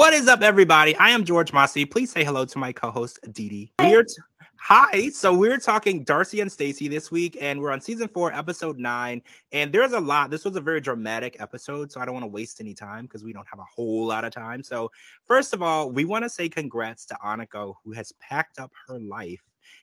What is up, everybody? I am George Mossey. Please say hello to my co-host Dee Dee. We're t- hi. So we're talking Darcey and Stacey this week, and we're on season four, episode nine. And there's a lot. This was a very dramatic episode, so I don't want to waste any time because we don't have a whole lot of time. So first of all, we want to say congrats to Aniko, who has packed up her life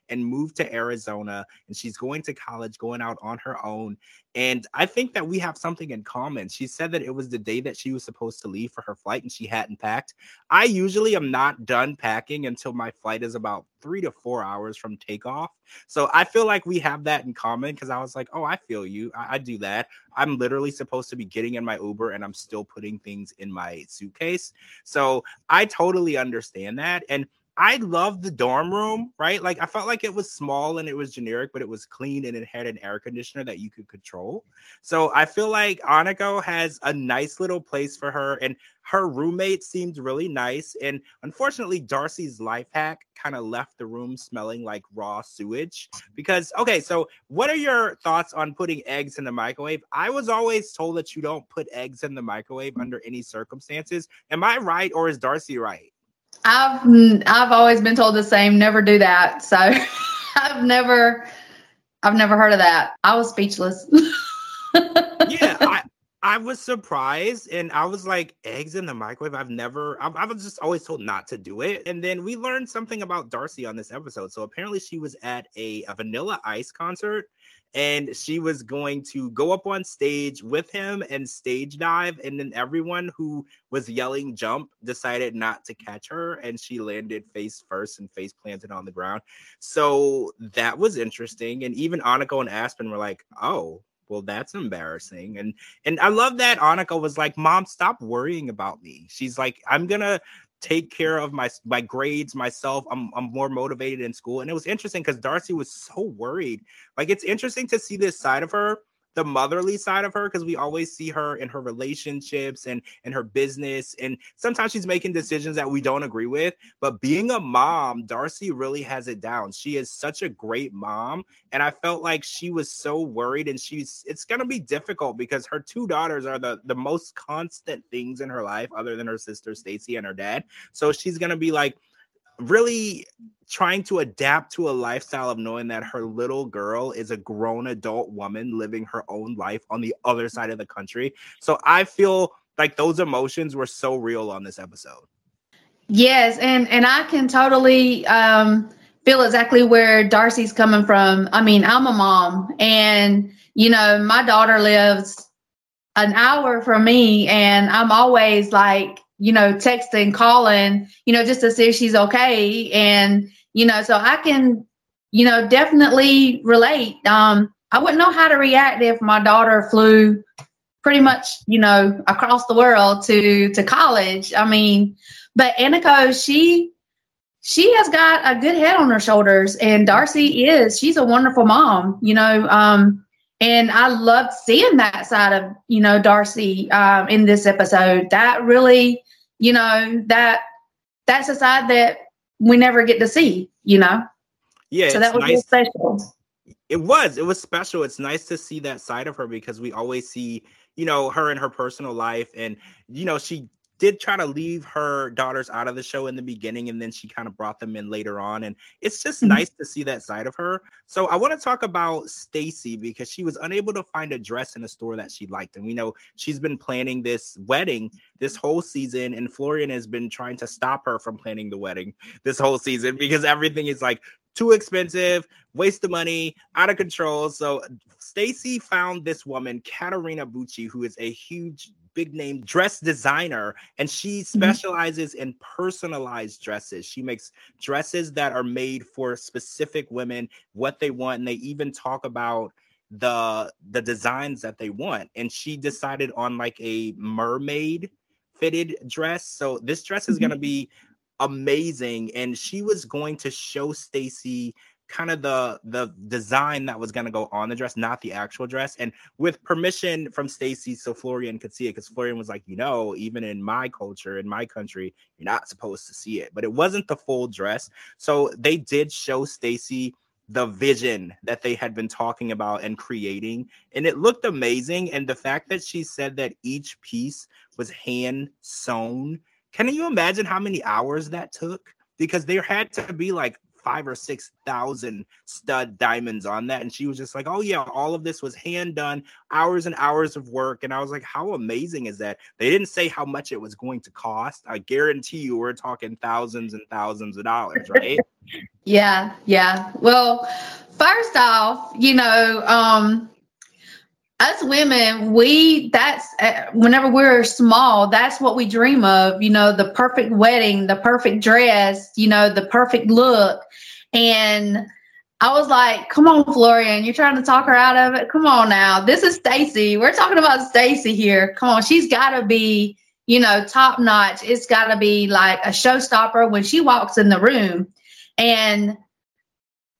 and moved to Arizona and she's going to college, going out on her own. And I think that we have something in common. She said that it was the day that she was supposed to leave for her flight and she hadn't packed. I usually am not done packing until my flight is about three to four hours from takeoff. So I feel like we have that in common because I was like, oh, I feel you. I, I do that. I'm literally supposed to be getting in my Uber and I'm still putting things in my suitcase. So I totally understand that. And I love the dorm room, right? Like I felt like it was small and it was generic, but it was clean and it had an air conditioner that you could control. So I feel like Aniko has a nice little place for her, and her roommate seemed really nice. And unfortunately, Darcey's life hack kind of left the room smelling like raw sewage. Because okay, so what are your thoughts on putting eggs in the microwave? I was always told that you don't put eggs in the microwave under any circumstances. Am I right, or is Darcey right? I've mm, I've always been told the same. Never do that. So I've never I've never heard of that. I was speechless. yeah, I, I was surprised, and I was like, eggs in the microwave. I've never. I, I was just always told not to do it, and then we learned something about Darcey on this episode. So apparently, she was at a, a Vanilla Ice concert and she was going to go up on stage with him and stage dive and then everyone who was yelling jump decided not to catch her and she landed face first and face planted on the ground. So that was interesting and even Aniko and Aspen were like oh well that's embarrassing and and i love that aniko was like mom stop worrying about me. She's like i'm gonna take care of my my grades myself. I'm I'm more motivated in school. And it was interesting because Darcey was so worried. Like it's interesting to see this side of her the motherly side of her because we always see her in her relationships and in her business and sometimes she's making decisions that we don't agree with but being a mom darcey really has it down. She is such a great mom and i felt like she was so worried and she's it's to be difficult because her two daughters are the the most constant things in her life other than her sister stacey and her dad. So she's to be like really trying to adapt to a lifestyle of knowing that her little girl is a grown adult woman living her own life on the other side of the country. So I feel like those emotions were so real on this episode. Yes, and and I can totally um feel exactly where Darcey's coming from. I mean, I'm a mom and you know, my daughter lives an hour from me and I'm always like you know, texting, calling, you know, just to see if she's okay. And, you know, so I can, you know, definitely relate. Um, I wouldn't know how to react if my daughter flew pretty much, you know, across the world to to college. I mean, but Aniko, she she has got a good head on her shoulders, and Darcey is. She's a wonderful mom, you know. Um, and I loved seeing that side of you know Darcey um, in this episode. That really you know that that's a side that we never get to see you know? Yeah so that was nice. special. It was it was special. It's nice to see that side of her because we always see you know her in her personal life and you know she did try to leave her daughters out of the show in the beginning and then she kind of brought them in later on and it's just mm-hmm. nice to see that side of her so i want to talk about stacey because she was unable to find a dress in a store that she liked and we know she's been planning this wedding this whole season and florian has been trying to stop her from planning the wedding this whole season because everything is like too expensive, waste of money, out of control. So Stacey found this woman, Katarina Bucci, who is a huge big name dress designer and she mm-hmm. specializes mm-hmm. in personalized dresses. She makes dresses that are made for specific women, what they want, and they even talk about the the designs that they want. And she decided on like a mermaid fitted dress. So this dress is mm-hmm. going to be amazing and she was going to show Stacey kind of the the design that was going to go on the dress, not the actual dress. And with permission from Stacey, so Florian could see it, because Florian was like, you know, even in my culture, in my country, you're not supposed to see it. But it wasn't the full dress. So they did show Stacey the vision that they had been talking about and creating and it looked amazing and the fact that she said that each piece was hand sewn Can you imagine how many hours that took? Because there had to be like five or six thousand stud diamonds on that. And she was just like, Oh, yeah, all of this was hand done, hours and hours of work. And I was like, How amazing is that? They didn't say how much it was going to cost. I guarantee you, we're talking thousands and thousands of dollars, right? yeah, yeah. Well, first off, you know, um, us women, we that's uh, whenever we're small, that's what we dream of, you know, the perfect wedding, the perfect dress, you know, the perfect look. And I was like, come on, Florian, you're trying to talk her out of it. Come on now. This is Stacey. We're talking about Stacey here. Come on, she's gotta be, you know, top notch. It's gotta be like a showstopper when she walks in the room. And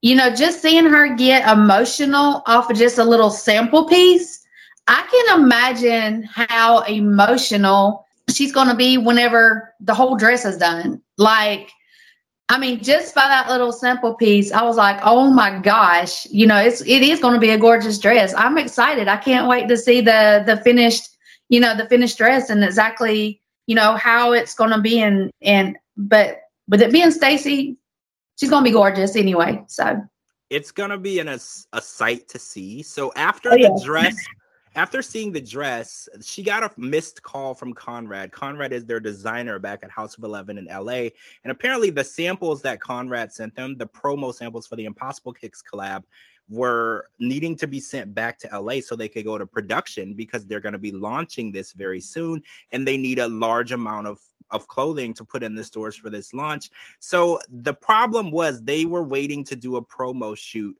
you know, just seeing her get emotional off of just a little sample piece, I can imagine how emotional she's going to be whenever the whole dress is done. Like, I mean, just by that little sample piece, I was like, "Oh my gosh!" You know, it's it is going to be a gorgeous dress. I'm excited. I can't wait to see the the finished, you know, the finished dress and exactly, you know, how it's going to be. And and but with it being Stacey, she's gonna be gorgeous anyway. So it's gonna be in a, a sight to see. So after oh, yeah. the dress, after seeing the dress, she got a missed call from Conrad. Conrad is their designer back at House of Eleven in LA. And apparently the samples that Conrad sent them, the promo samples for the Impossible Kicks collab, were needing to be sent back to LA so they could go to production because they're going to be launching this very soon and they need a large amount of of clothing to put in the stores for this launch. So the problem was they were waiting to do a promo shoot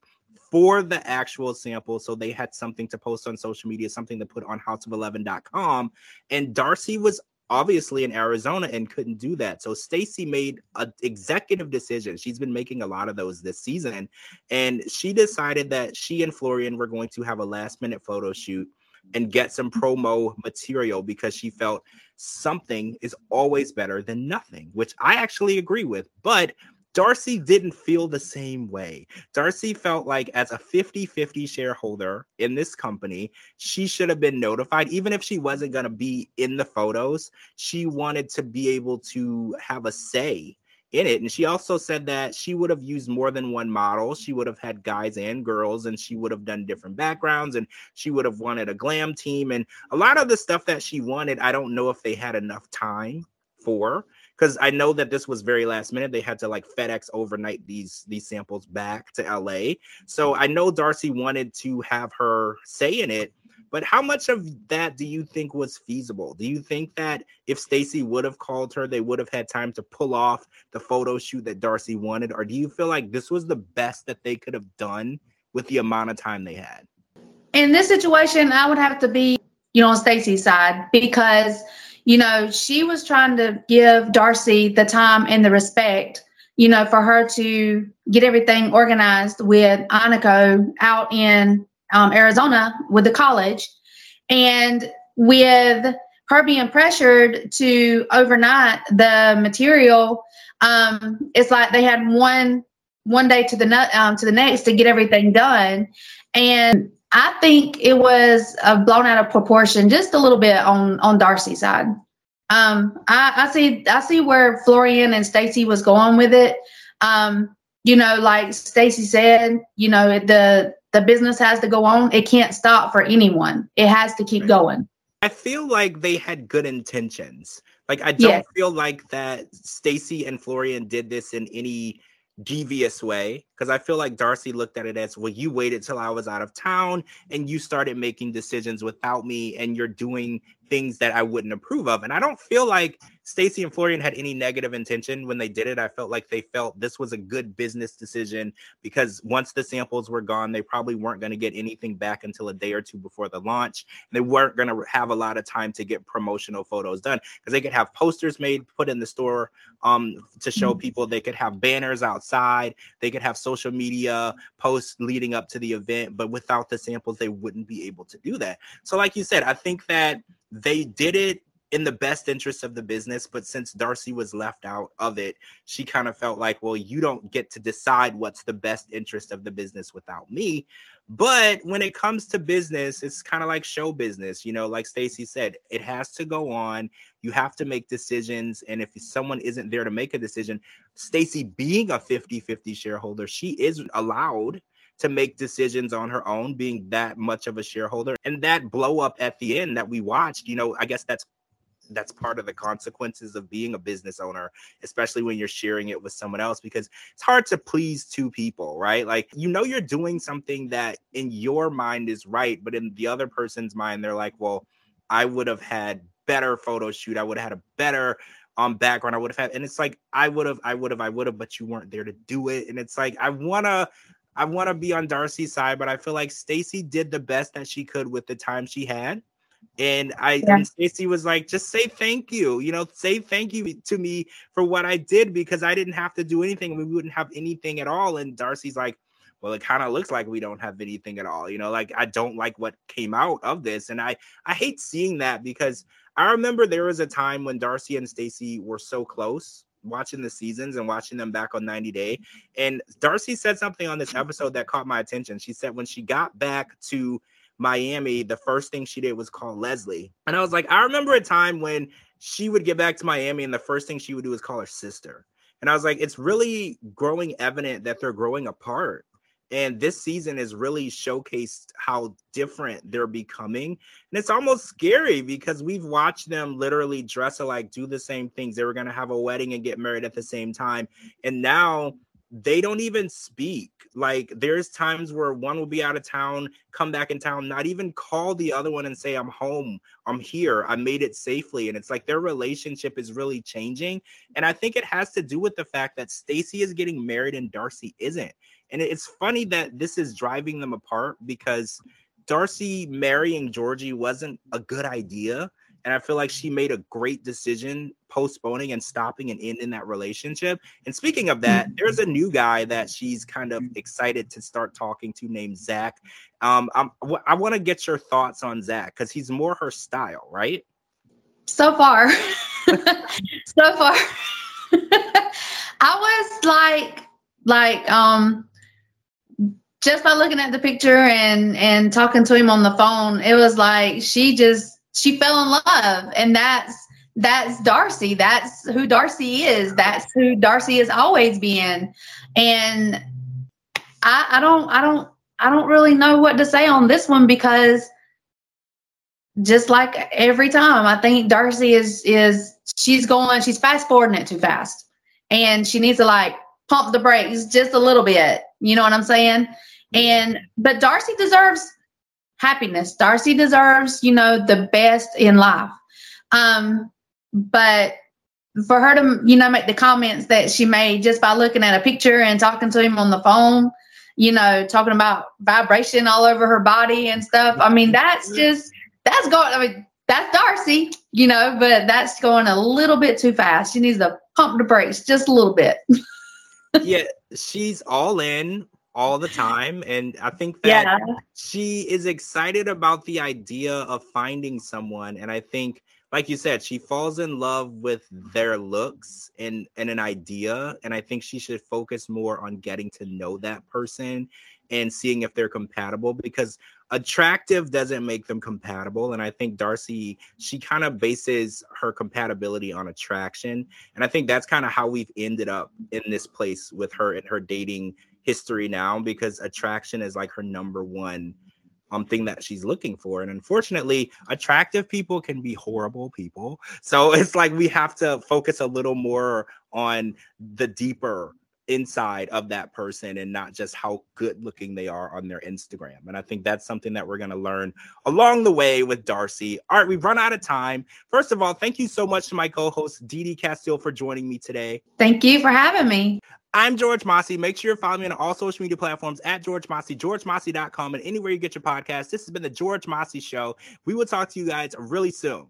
for the actual sample. So they had something to post on social media something to put on houseof11.com and darcey was obviously in arizona and couldn't do that. So stacey made an executive decision. She's been making a lot of those this season. And she decided that she and florian were going to have a last minute photo shoot and get some promo material because she felt something is always better than nothing, which I actually agree with. But Darcey didn't feel the same way. Darcey felt like, as a 50 50 shareholder in this company, she should have been notified. Even if she wasn't going to be in the photos, she wanted to be able to have a say in it. And she also said that she would have used more than one model. She would have had guys and girls, and she would have done different backgrounds, and she would have wanted a glam team. And a lot of the stuff that she wanted, I don't know if they had enough time for. Because I know that this was very last minute. They had to like FedEx overnight these these samples back to LA. So I know Darcey wanted to have her say in it, but how much of that do you think was feasible? Do you think that if Stacey would have called her, they would have had time to pull off the photo shoot that Darcey wanted? Or do you feel like this was the best that they could have done with the amount of time they had? In this situation, I would have to be, you know, on Stacey's side because, you know, she was trying to give Darcey the time and the respect you know, for her to get everything organized with Aniko out in um, Arizona with the college, and with her being pressured to overnight the material, um, it's like they had one one day to the um, to the next to get everything done, and I think it was uh, blown out of proportion just a little bit on on Darcey's side. Um, I, I see I see where Florian and Stacey was going with it. Um, you know, like Stacey said, you know, the the business has to go on. It can't stop for anyone. It has to keep mm-hmm. going. I feel like they had good intentions. Like I don't feel like that Stacey and Florian did this in any devious way because I feel like Darcey looked at it as well, you waited till I was out of town and you started making decisions without me and you're doing things that I wouldn't approve of. And I don't feel like Stacey and Florian had any negative intention when they did it. I felt like they felt this was a good business decision because once the samples were gone, they probably weren't going to get anything back until a day or two before the launch. They weren't going to have a lot of time to get promotional photos done because they could have posters made, put in the store um, to show mm-hmm. people. They could have banners outside. They could have social media posts leading up to the event. But without the samples, they wouldn't be able to do that. So, like you said, I think that they did it in the best interest of the business. But since Darcey was left out of it, she kind of felt like, well, you don't get to decide what's the best interest of the business without me. But when it comes to business, it's kind of like show business. You know, like Stacey said, it has to go on. You have to make decisions. And if someone isn't there to make a decision, Stacey being a 50 50 shareholder, she is allowed to make decisions on her own, being that much of a shareholder. And that blow up at the end that we watched, you know, I guess that's that's part of the consequences of being a business owner, especially when you're sharing it with someone else, because it's hard to please two people, right? Like, you know, you're doing something that in your mind is right, but in the other person's mind, they're like, well, I would have had better photo shoot. I would have had a better um background. I would have had, and it's like, I would have, I would have, I would have, but you weren't there to do it. And it's like, I wanna, I want to be on Darcey's side, but I feel like Stacey did the best that she could with the time she had. And I yeah. and Stacey was like, just say thank you, you know, say thank you to me for what I did because I didn't have to do anything. We wouldn't have anything at all. And Darcey's like, well, it kind of looks like we don't have anything at all. You know, like I don't like what came out of this. And I I hate seeing that because I remember there was a time when Darcey and Stacey were so close watching the seasons and watching them back on 90 Day. And Darcey said something on this episode that caught my attention. She said when she got back to Miami, the first thing she did was call Leslie. And I was like, I remember a time when she would get back to Miami and the first thing she would do is call her sister. And I was like, it's really growing evident that they're growing apart. And this season has really showcased how different they're becoming. And it's almost scary because we've watched them literally dress alike, do the same things. They were going to have a wedding and get married at the same time. And now they don't even speak. Like there's times where one will be out of town, come back in town, not even call the other one and say, I'm home, I'm here, I made it safely. And it's like their relationship is really changing. And I think it has to do with the fact that Stacey is getting married and Darcey isn't. And it's funny that this is driving them apart because Darcey marrying Georgi wasn't a good idea and I feel like she made a great decision postponing and stopping and ending that relationship. And speaking of that, there's a new guy that she's kind of excited to start talking to named Zach. Um, I'm, I want to get your thoughts on Zach because he's more her style, right? So far, so far, I was like, like, um, just by looking at the picture and and talking to him on the phone, it was like she just she fell in love and that's that's Darcey. That's who Darcey is. That's who Darcey has always been. And I, I don't I don't I don't really know what to say on this one because just like every time, I think Darcey is is she's going, she's fast forwarding it too fast. And she needs to like pump the brakes just a little bit. You know what I'm saying? And but Darcey deserves happiness. Darcey deserves, you know, the best in life. Um, but for her to, you know, make the comments that she made just by looking at a picture and talking to him on the phone, you know, talking about vibration all over her body and stuff. I mean, that's just that's going. I mean, that's Darcey, you know, but that's going a little bit too fast. She needs to pump the brakes just a little bit. yeah, she's all in all the time. And I think that yeah. she is excited about the idea of finding someone. And I think, like you said, she falls in love with mm-hmm. their looks and, and an idea. And I think she should focus more on getting to know that person and seeing if they're compatible because attractive doesn't make them compatible and i think darcey she kind of bases her compatibility on attraction and i think that's kind of how we've ended up in this place with her and her dating history now because attraction is like her number one um thing that she's looking for and unfortunately attractive people can be horrible people. So it's like we have to focus a little more on the deeper inside of that person and not just how good looking they are on their Instagram. And I think that's something that we're going to learn along the way with Darcey. All right, we've run out of time. First of all, thank you so much to my co host, Dee Casteel, for joining me today. Thank you for having me. I'm George Mossey. Make sure you're following me on all social media platforms at George Mossey, georgemossey.com, and anywhere you get your podcast. This has been the George Mossey Show. We will talk to you guys really soon.